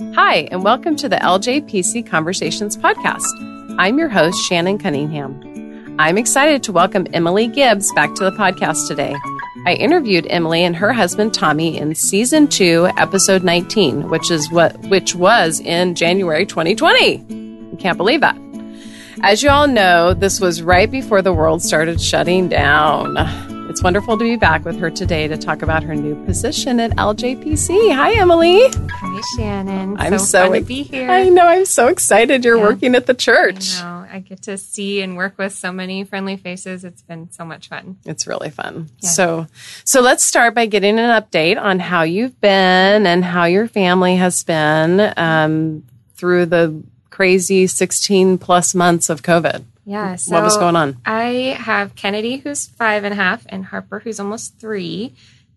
Hi, and welcome to the LJPC Conversations podcast. I'm your host, Shannon Cunningham. I'm excited to welcome Emily Gibbs back to the podcast today. I interviewed Emily and her husband Tommy in season 2, episode 19, which is what which was in January 2020. I can't believe that. As you all know, this was right before the world started shutting down. It's wonderful to be back with her today to talk about her new position at LJPC. Hi, Emily. Hi, Shannon. I'm so, so fun to be here. I know. I'm so excited you're Yeah. working at the church. I know. I get to see and work with so many friendly faces. It's been so much fun. It's really fun. Yeah. So, so let's start by getting an update on how you've been and how your family has been um, through the crazy 16 plus months of COVID. Yeah. So what was going on? I have Kennedy, who's five and a half, and Harper, who's almost three.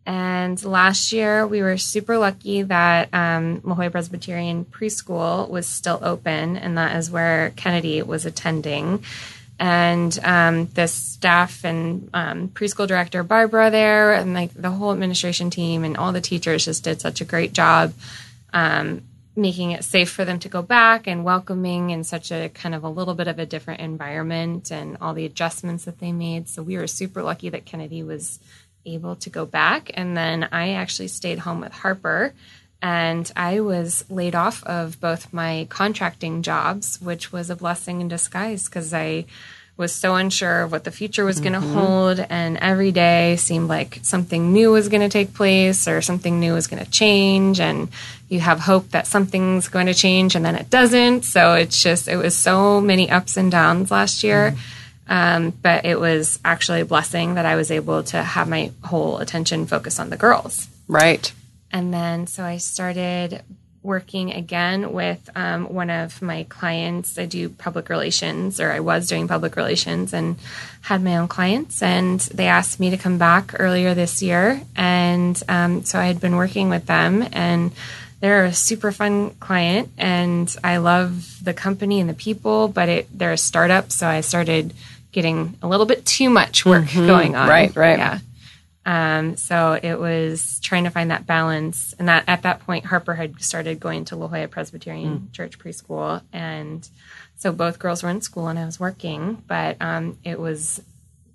And last year, we were super lucky that um, La Jolla Presbyterian Preschool was still open, and that is where Kennedy was attending. And um, the staff and um, preschool director Barbara there, and like the whole administration team and all the teachers just did such a great job um, making it safe for them to go back and welcoming in such a kind of a little bit of a different environment and all the adjustments that they made. So we were super lucky that Kennedy was able to go back. And then I actually stayed home with Harper. And I was laid off of both my contracting jobs, which was a blessing in disguise because I was so unsure of what the future was going to hold. And every day seemed like something new was going to take place or something new was going to change. And you have hope that something's going to change and then it doesn't. So it's just, it was so many ups and downs last year. Um, but it was actually a blessing that I was able to have my whole attention focused on the girls. Right. And then so I started working again with um, one of my clients. I do public relations, or I was doing public relations, and had my own clients. And they asked me to come back earlier this year. And um, so I had been working with them, and they're a super fun client. And I love the company and the people, but it, they're a startup. So I started getting a little bit too much work going on. Right, right. Yeah. Um, so it was trying to find that balance, and that at that point, Harper had started going to La Jolla Presbyterian Church preschool, and so both girls were in school and I was working, but um, it was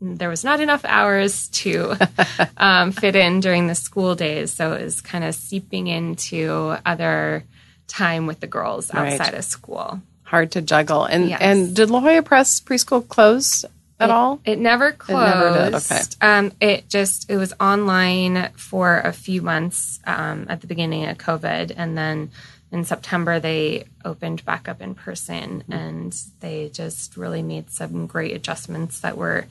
there was not enough hours to um, fit in during the school days, so it was kind of seeping into other time with the girls Right. outside of school. Hard to juggle. And Yes. and did La Jolla Pres preschool close at it, all? It never closed. It never did, okay. Um, it just it was online for a few months um, at the beginning of COVID, and then in September they opened back up in person, and they just really made some great adjustments that were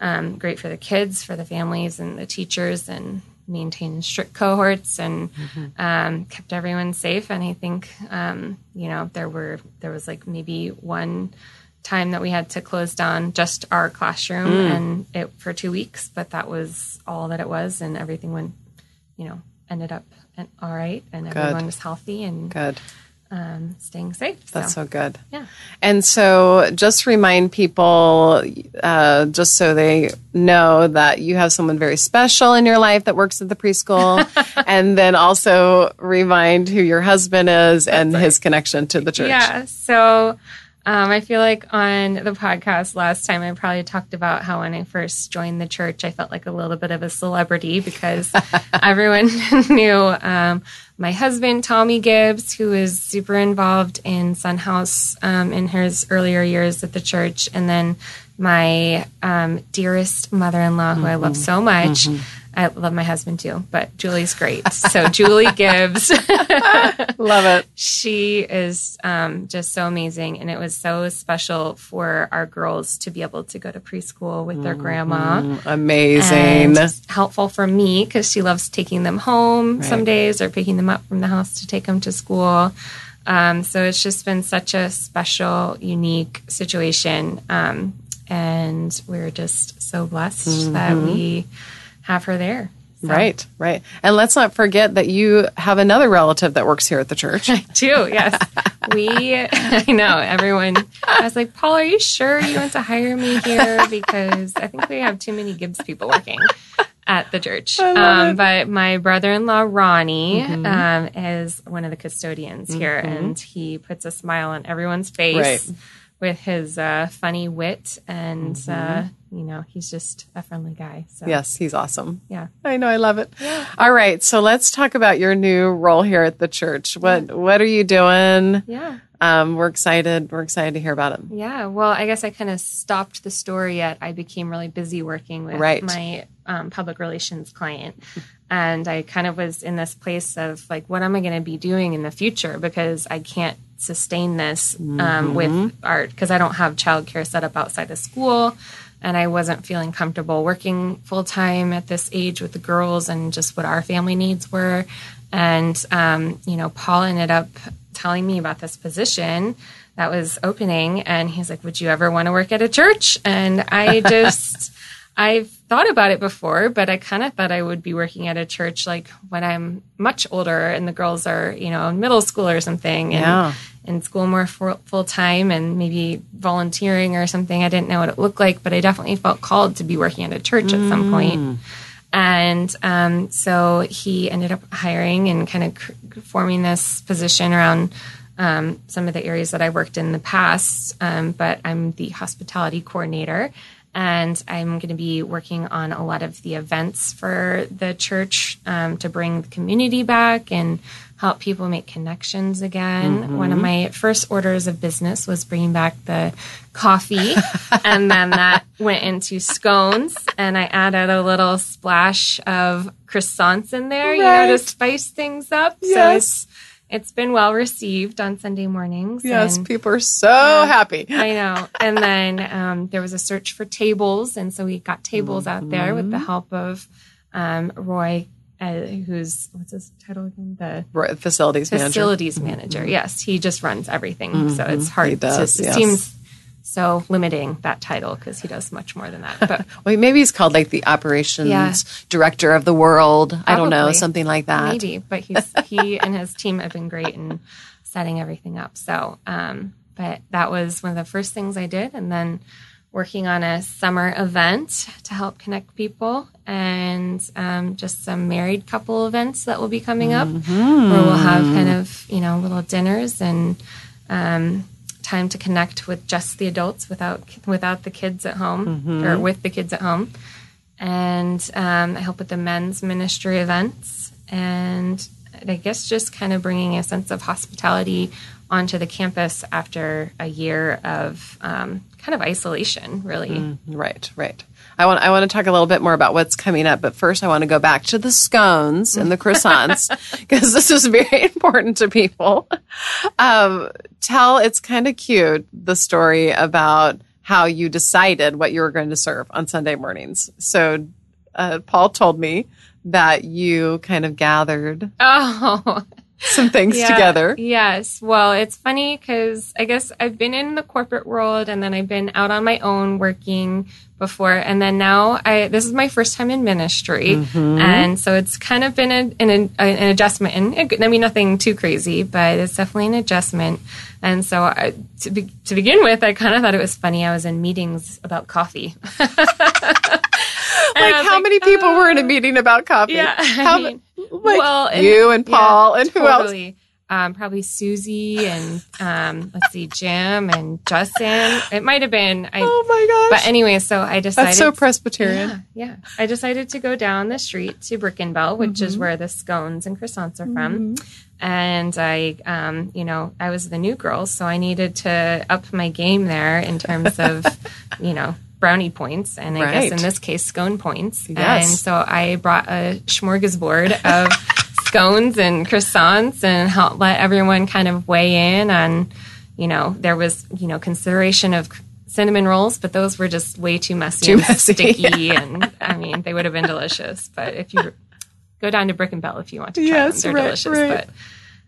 um, great for the kids, for the families, and the teachers, and maintained strict cohorts and um, kept everyone safe. And I think um, you know there were there was like maybe one time that we had to close down just our classroom and it for two weeks, but that was all that it was, and everything went, you know, ended up and all right, and everyone was healthy and Good. um, staying safe. That's so good. yeah. And so just remind people, uh, just so they know that you have someone very special in your life that works at the preschool. and then also remind who your husband is and his connection to the church. Yeah. So um, I feel like on the podcast last time, I probably talked about how when I first joined the church, I felt like a little bit of a celebrity because everyone knew um, my husband, Tommy Gibbs, who is super involved in Sun House um, in his earlier years at the church, and then my um, dearest mother in law, who I love so much. I love my husband too, but Julie's great. So Julie Gibbs. Love it. she is um, just so amazing and it was so special for our girls to be able to go to preschool with their grandma Amazing. and helpful for me because she loves taking them home some days or picking them up from the house to take them to school um, so it's just been such a special unique situation um, and we're just so blessed that we have her there So- Right, right. And let's not forget that you have another relative that works here at the church. too. Yes, we. I know everyone. I was like, Paul, are you sure you want to hire me here? Because I think we have too many Gibbs people working. at the church. Um, but my brother-in-law Ronnie Mhm. um, is one of the custodians here, Mhm. and he puts a smile on everyone's face Right. With his uh, funny wit, and uh, Mhm. you know he's just a friendly guy. So Yes, he's awesome. Yeah. I know. I love it. Yeah. All right. So let's talk about your new role here at the church. What What are you doing? yeah. Um, we're excited. We're excited to hear about it. Yeah, well, I guess I kind of stopped the story at I became really busy working with Right. my um, public relations client. And I kind of was in this place of like, what am I going to be doing in the future? Because I can't sustain this um, with art because I don't have childcare set up outside of school. And I wasn't feeling comfortable working full time at this age with the girls and just what our family needs were. And, um, you know, Paul ended up telling me about this position that was opening. And he's like, Would you ever want to work at a church? And I just, I've thought about it before, but I kind of thought I would be working at a church like when I'm much older and the girls are, you know, in middle school or something. And, Yeah. in school more full time and maybe volunteering or something. I didn't know what it looked like, but I definitely felt called to be working at a church at some point. And um, so he ended up hiring and kind of cr- forming this position around um, some of the areas that I worked in the past. Um, but I'm the hospitality coordinator. And I'm going to be working on a lot of the events for the church um, to bring the community back and help people make connections again. One of my first orders of business was bringing back the coffee, and then that went into scones, and I added a little splash of croissants in there, you know, to spice things up. Yes. it's it's been well received on Sunday mornings. Yes, and- people are so happy. I know. And then um, there was a search for tables, and so we got tables out there with the Mm-hmm. help of um, Roy, uh, who's what's his title again? The Right, Facilities manager. facilities manager. Yes, he just runs everything, so it's hard. Mm-hmm. He does, to, it yes. seems so limiting that title because he does much more than that. But Well, maybe he's called like the operations Yeah. director of the world. I don't know, something like that. maybe, but he's he and his team have been great in setting everything up. So, um, but that was one of the first things I did, and then working on a summer event to help connect people, and um, just some married couple events that will be coming up, Mm-hmm. where we'll have kind of you know little dinners and. Um, time to connect with just the adults without without the kids at home Mm-hmm. or with the kids at home and um, I help with the men's ministry events, and I guess just kind of bringing a sense of hospitality onto the campus after a year of um, kind of isolation, really. Right, right. I want I want to talk a little bit more about what's coming up, but first I want to go back to the scones and the croissants because this is very important to people. Um, tell it's kind of cute the story about how you decided what you were going to serve on Sunday mornings. So uh, Paul told me that you kind of gathered Oh, some things yeah, together. Yes. Well, it's funny because I guess I've been in the corporate world and then I've been out on my own working before, and then now I this is my first time in ministry, mm-hmm. and so it's kind of been a, an, an adjustment, and I mean nothing too crazy, but it's definitely an adjustment. And so I, to be, to begin with, I kind of thought it was funny. I was in meetings about coffee. Like how many people were in a meeting about coffee? uh, Yeah, I mean, like well, and- you and yeah, Paul and who else? Um, probably Susie and um, let's see, Jim and Justin. It might have been. I, Oh my gosh. but anyway, so I decided. That's so Presbyterian. Yeah, yeah. I decided to go down the street to Brick and Bell, which Mm-hmm. is where the scones and croissants are from. And I, um, you know, I was the new girl, so I needed to up my game there in terms of, you know, brownie points, and I Right. guess in this case, scone points. Yes. And so I brought a smorgasbord of scones and croissants, and help let everyone kind of weigh in on, you know, there was, you know, consideration of cinnamon rolls, but those were just way too messy Too and messy, sticky, and I mean, they would have been delicious. But if you go down to Brick and Bell if you want to try Yes, them, they're right, delicious. right. But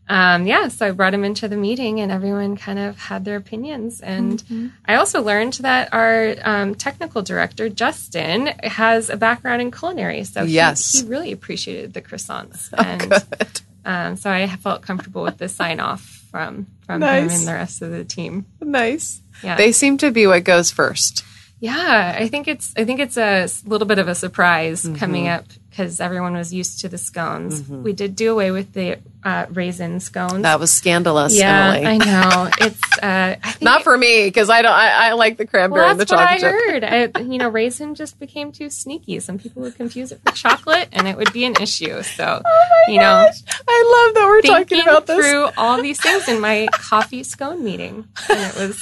um, yeah, so I brought them into the meeting, and everyone kind of had their opinions. And Mm-hmm. I also learned that our um, technical director Justin has a background in culinary, so Yes. he, really appreciated the croissants, Oh, and good. um, so I felt comfortable with the sign off from from him and the rest of the team. Nice. Yeah. They seem to be what goes first. Yeah, I think it's I think it's a little bit of a surprise Mm-hmm. coming up because everyone was used to the scones. We did do away with the uh, raisin scones. That was scandalous, yeah, Emily. I know. It's uh, I Not for me because I don't. I, I like the cranberry well, and the that's what I chocolate heard. I, you know, raisin just became too sneaky. Some people would confuse it with chocolate, and it would be an issue. So, you know, I love that we're talking about this. through all these things in my coffee scone meeting, and it was,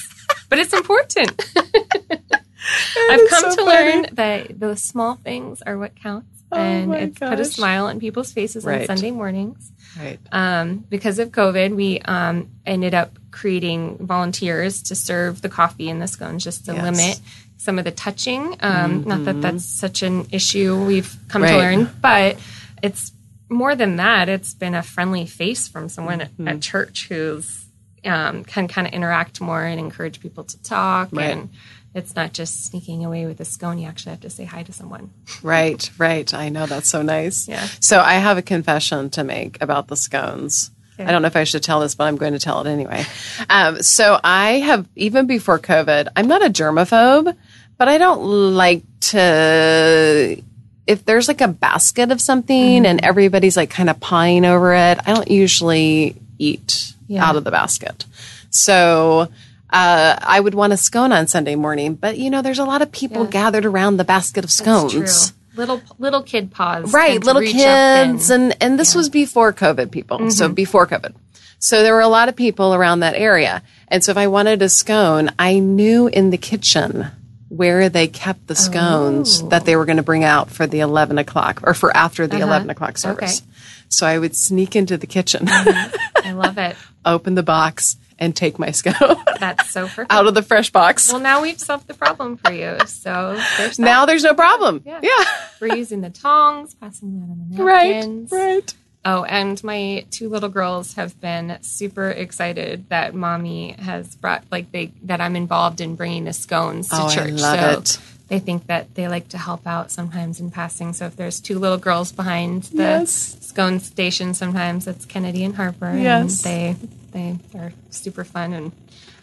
but it's important. I've come so to funny. learn that the small things are what counts, Oh and my it's put a smile on people's faces Right. on Sunday mornings. Right. Um, because of COVID, we um, ended up creating volunteers to serve the coffee and the scones just to Yes. limit some of the touching. Um, Not that that's such an issue we've come Right. to learn, but it's more than that. It's been a friendly face from someone Mm-hmm. at church who's um, can kind of interact more and encourage people to talk. Right. And it's not just sneaking away with a scone. You actually have to say hi to someone. Right, right. I know that's so nice. Yeah. So I have a confession to make about the scones. Okay. I don't know if I should tell this, but I'm going to tell it anyway. Um, so I have, even before COVID, I'm not a germaphobe, but I don't like to, if there's like a basket of something and everybody's like kind of pawing over it, I don't usually eat Yeah. out of the basket. So, uh, I would want a scone on Sunday morning, but you know, there's a lot of people Yeah. gathered around the basket of scones. Little little kid paws, right little kids and and this was before covid people so Mm-hmm. before covid so there were a lot of people around that area and so if i wanted a scone i knew in the kitchen where they kept the scones Oh. that they were going to bring out for the 11 o'clock or for after the Uh-huh. 11 o'clock service Okay. So i would sneak into the kitchen mm-hmm. I love it. open the box and take my scone That's so perfect. out of the fresh box well, now we've solved the problem for you. So there's now there's no problem Yeah. yeah, we're using the tongs, passing that on the right napkins. right Oh, and my two little girls have been super excited that mommy has brought like they that I'm involved in bringing the scones to Oh, I church. love so it. They think that they like to help out sometimes in passing. So if there's two little girls behind the Yes. scone station, sometimes it's Kennedy and Harper. Yes. and they they are super fun and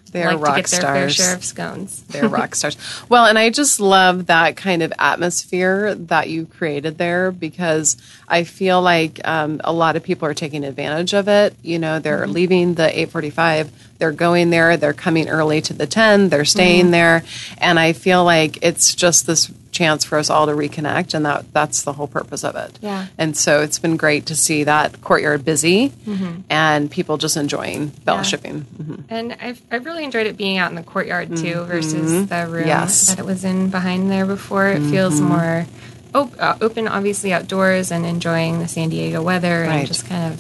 they're like rock to get their fair stars share of scones. They're rock stars. Well, and I just love that kind of atmosphere that you created there because I feel like um, a lot of people are taking advantage of it. You know, they're leaving the 845, they're going there, they're coming early to the 10, they're staying there. And I feel like it's just this chance for us all to reconnect and that that's the whole purpose of it. Yeah. And so it's been great to see that courtyard busy and people just enjoying fellowshipping. Mhm. And I've, I've really enjoyed it being out in the courtyard too versus the room Mm-hmm. Yes. that it was in behind there before. It feels Mm-hmm. more op- uh, open, obviously outdoors and enjoying the San Diego weather Right. and just kind of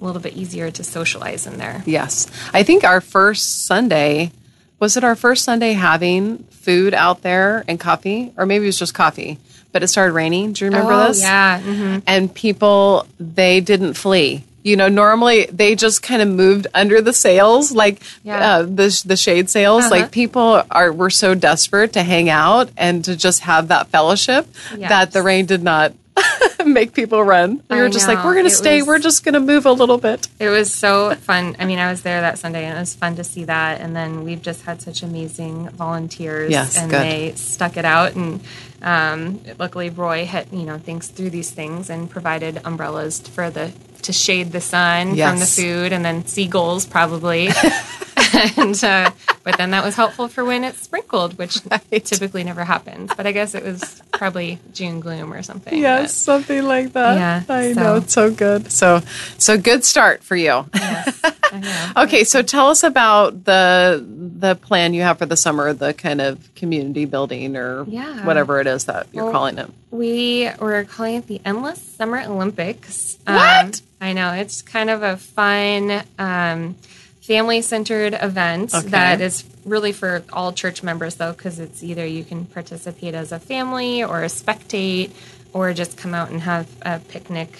a little bit easier to socialize in there. Yes. I think our first Sunday, was it our first Sunday having food out there and coffee? Or maybe it was just coffee, but it started raining. Do you remember oh, this? Yeah. hmm And people, they didn't flee. You know, normally they just kind of moved under the sails, like Yeah. uh, the the shade sails. Uh-huh. Like people are were so desperate to hang out and to just have that fellowship Yes. that the rain did not make people run. We were just like, we're going to stay. was- we're just going to move a little bit. It was so fun. I mean, I was there that Sunday, and it was fun to see that. And then we've just had such amazing volunteers, Yes, and good. they stuck it out. And um, luckily, Roy had you know thinks through these things and provided umbrellas for the to shade the sun from the food, and then seagulls probably. and uh, but then that was helpful for when it sprinkled, which Right. typically never happens. But I guess it was probably June gloom or something. Yes, something like that. Yeah, I so- know it's so good. So, so good start for you. Yes, okay, so tell us about the the plan you have for the summer, the kind of community building or Yeah. whatever it is that you're Well, calling it. We were calling it the Endless Summer Olympics. What? Um, I know it's kind of a fun, um, family-centered event Okay. that is really for all church members, though, because it's either you can participate as a family or a spectate, or just come out and have a picnic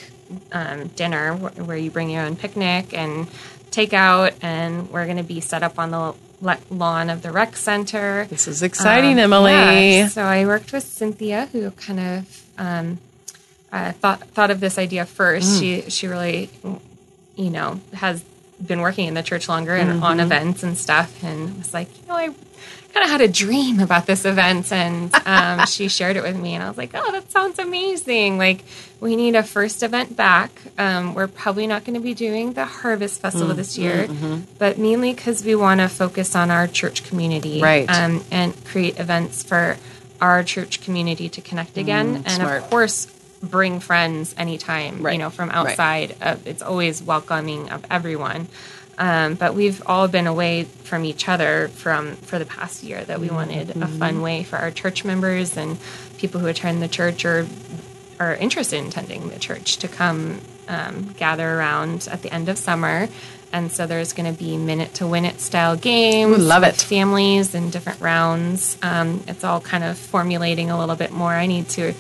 um, dinner wh- where you bring your own picnic and take out, and we're going to be set up on the le- lawn of the rec center. This is exciting, Um, Emily. yeah. So I worked with Cynthia, who kind of um, uh, thought thought of this idea first. Mm. She she really, you know, has been working in the church longer and on events and stuff, and was like, you know, I kind of had a dream about this event, and um, she shared it with me, and I was like, oh, that sounds amazing. Like, we need a first event back. Um, we're probably not going to be doing the Harvest Festival this year, but mainly because we want to focus on our church community, Right. Um, and create events for our church community to connect again, and smart. of course. Bring friends anytime, Right. you know, from Right. outside. Of, it's always welcoming of everyone. Um, but we've all been away from each other from for the past year. That we wanted a fun way for our church members and people who attend the church or are interested in attending the church to come um, gather around at the end of summer. And so there's going to be minute to win it style games. Ooh, love with it. Families in different rounds. Um, it's all kind of formulating a little bit more. I need to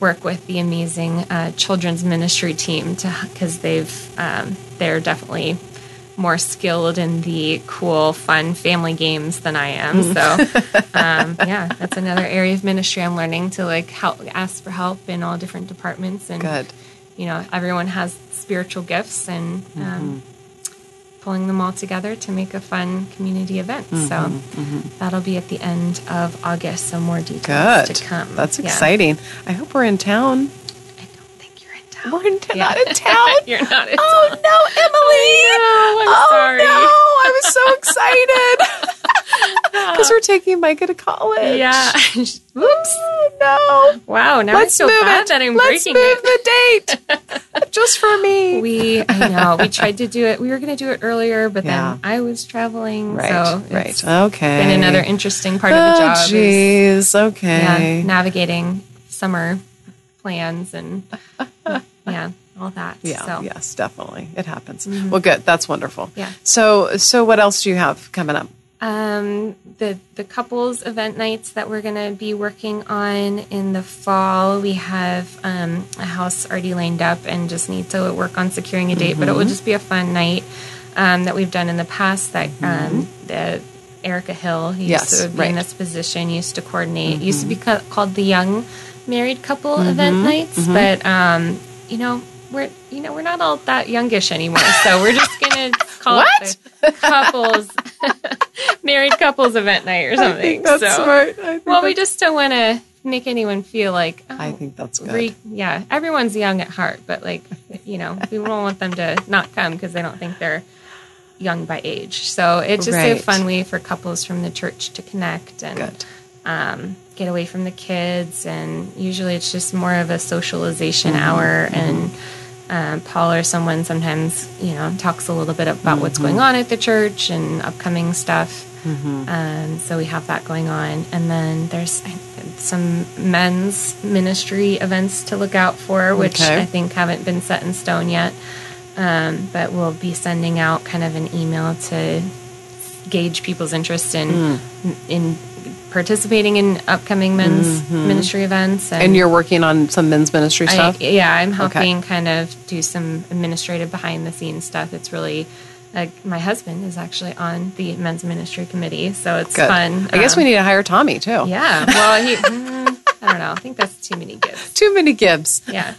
work with the amazing uh, children's ministry team to because they've um, they're definitely more skilled in the cool, fun family games than I am. Mm. So, um, yeah, that's another area of ministry I'm learning to like help, ask for help in all different departments. And Good. you know, everyone has spiritual gifts, and Mm-hmm. Pulling them all together to make a fun community event. Mm-hmm. So that'll be at the end of August. So more details Good. to come. That's Yeah. exciting. I hope we're in town. I don't think you're in town. We're in town. Yeah. Not in town. You're not in Oh no, Emily! Oh, I'm oh sorry. no, I was so excited because we're taking Micah to college. Yeah. Oops. no. wow. Now Let's I feel move bad it. that I'm Let's breaking move it. the date just for me. We, I know, we tried to do it. We were going to do it earlier, but Yeah. then I was traveling. right. so right. Okay. Been another interesting part of the Oh, job. is, jeez. yeah, Okay. navigating summer plans and yeah, all that. Yeah, So, yes, definitely. It happens. Mm-hmm. Well, good. That's wonderful. Yeah. So, so what else do you have coming up? Um, the the couples event nights that we're gonna be working on in the fall. We have um, a house already lined up and just need to work on securing a date. But it will just be a fun night um, that we've done in the past. That um, the Erica Hill, who Yes, used to be right. in this position, used to coordinate. Used to be ca- called the Young Married Couple Event Nights, but um, you know. We're you know we're not all that youngish anymore, so we're just gonna call it the couples married couples event night or something. I think that's so, smart. I think well, we just don't want to make anyone feel like oh, I think that's good. re- yeah, everyone's young at heart, but like you know, we don't want them to not come because they don't think they're young by age. So it's just a fun way for couples from the church to connect and um, get away from the kids. And usually it's just more of a socialization Mm-hmm. hour. And um, Paul or someone sometimes, you know, talks a little bit about what's Mm-hmm. going on at the church and upcoming stuff. Um, so we have that going on. And then there's some men's ministry events to look out for, which Okay. I think haven't been set in stone yet. Um, but we'll be sending out kind of an email to gauge people's interest in Hmm. in participating in upcoming men's ministry events. Mm-hmm. And you're working on some men's ministry I, stuff? yeah, I'm helping kind of do some administrative behind the scenes stuff. It's really like my husband is actually on the men's ministry committee, so it's Good. fun. I guess Um, we need to hire Tommy too. Yeah, well, he. mm, I don't know. I think that's too many gifts. Too many Gibbs. Yeah,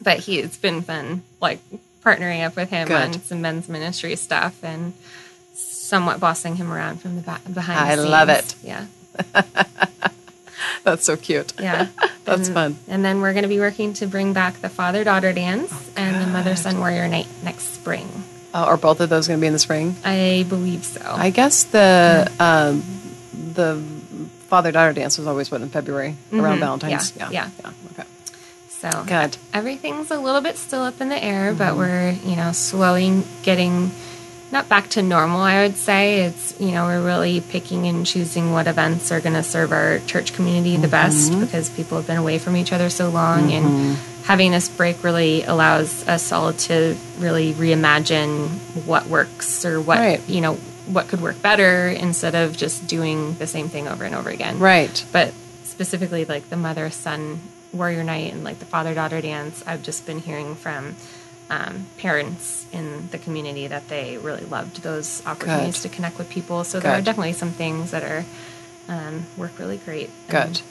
but he it's been fun, like partnering up with him Good. on some men's ministry stuff and somewhat bossing him around from the back behind. I the scenes. love it. Yeah, That's so cute. yeah. That's and, fun. And then we're going to be working to bring back the father daughter dance and the mother good. son warrior night next spring. Uh, are both of those going to be in the spring? I believe so. I guess the um, the father daughter dance was always what in February around Mhm. Valentine's. Yeah, yeah, yeah. Okay, so good. everything's a little bit still up in the air, Mm-hmm. but we're, you know, slowly getting not back to normal, I would say. It's, you know, we're really picking and choosing what events are going to serve our church community the best Mm-hmm. because people have been away from each other so long. And having this break really allows us all to really reimagine what works or what, Right. you know, what could work better instead of just doing the same thing over and over again Right. but specifically like the mother son warrior night and like the father daughter dance i've just been hearing from um, parents in the community that they really loved those opportunities Good. to connect with people so there are definitely some things that are um, work really great Good. And,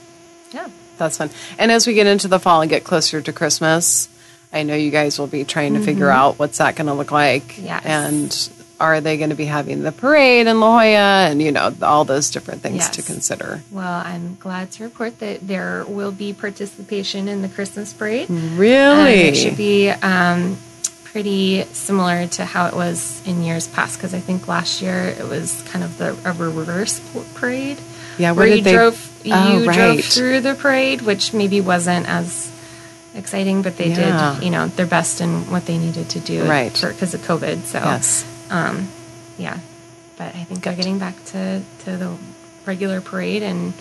yeah That's fun. And as we get into the fall and get closer to Christmas, I know you guys will be trying to figure out what's that going to look like. Mm-hmm. Yes. And are they going to be having the parade in La Jolla and, you know, all those different things Yes. to consider. Well, I'm glad to report that there will be participation in the Christmas parade. Really? Um, it should be um, pretty similar to how it was in years past because I think last year it was kind of the a reverse parade yeah, where did you they drove you Oh, drove through the parade, which maybe wasn't as exciting, but they Yeah. did you know their best in what they needed to do Right. because of COVID. So Yes. um, yeah, but I think they're getting back to, to the regular parade, and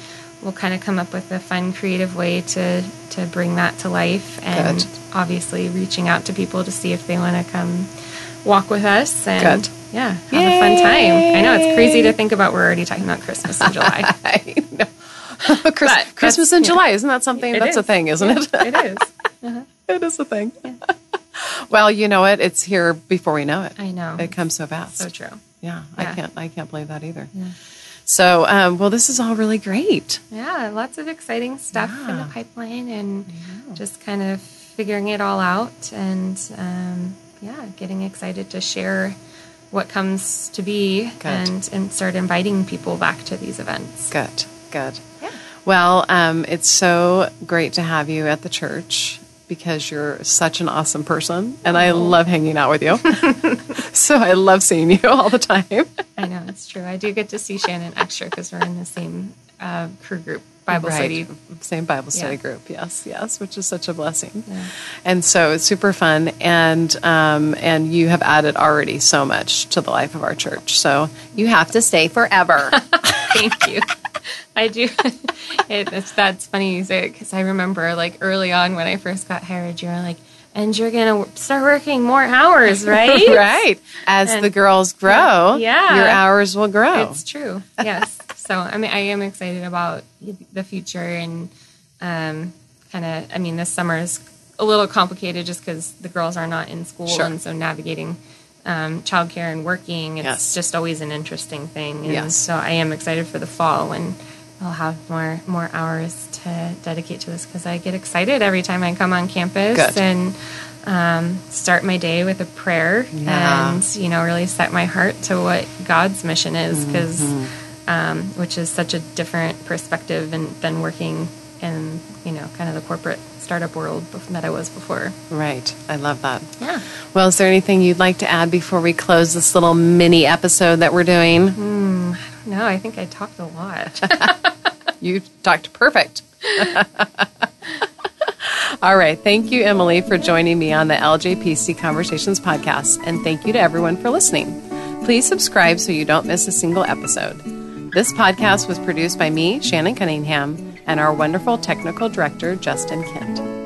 we'll kind of come up with a fun, creative way to to bring that to life, and Good. obviously reaching out to people to see if they want to come walk with us, and Good. Yeah, have a fun time. I know it's crazy to think about. We're already talking about Christmas in July. I know. Chris- Christmas in yeah. July, isn't that something? That's a thing, isn't it? it is. it is a thing. well, you know it. It's here before we know it. I know. It comes so fast. So true. Yeah, I can't. I can't believe that either. So, um, well, this is all really great. Yeah, lots of exciting stuff in the pipeline and just kind of figuring it all out and um, yeah, getting excited to share what comes to be Good. and, and start inviting people back to these events. Good, good. Yeah. Well, um, it's so great to have you at the church because you're such an awesome person, and I love hanging out with you. so I love seeing you all the time. I know, it's true. I do get to see Shannon extra because we're in the same uh, crew group, Bible Right. study. Same Bible study Yeah. group. Yes, yes, which is such a blessing. Yeah. And so it's super fun, and um, and you have added already so much to the life of our church. So you have to stay forever. Thank you. I do. It, it's, that's funny you say it because I remember like early on when I first got hired, you were like, and you're going to start working more hours, right? right. As And- the girls grow, Yeah. your hours will grow. It's true. Yes. So I mean, I am excited about the future and um, kind of. I mean, this summer is a little complicated just because the girls are not in school, Sure. and so navigating um, childcare and working, it's Yes. just always an interesting thing. And Yes. so I am excited for the fall when I'll have more more hours to dedicate to this because I get excited every time I come on campus Good. and. Um, start my day with a prayer Yeah. and you know really set my heart to what God's mission is because Mm-hmm. Um, which is such a different perspective and than working in you know kind of the corporate startup world that I was before. right. I love that. Yeah. Well, is there anything you'd like to add before we close this little mini episode that we're doing? No, I think I talked a lot. You talked perfect. All right. Thank you, Emily, for joining me on the LJPC Conversations podcast. And thank you to everyone for listening. Please subscribe so you don't miss a single episode. This podcast was produced by me, Shannon Cunningham, and our wonderful technical director, Justin Kent.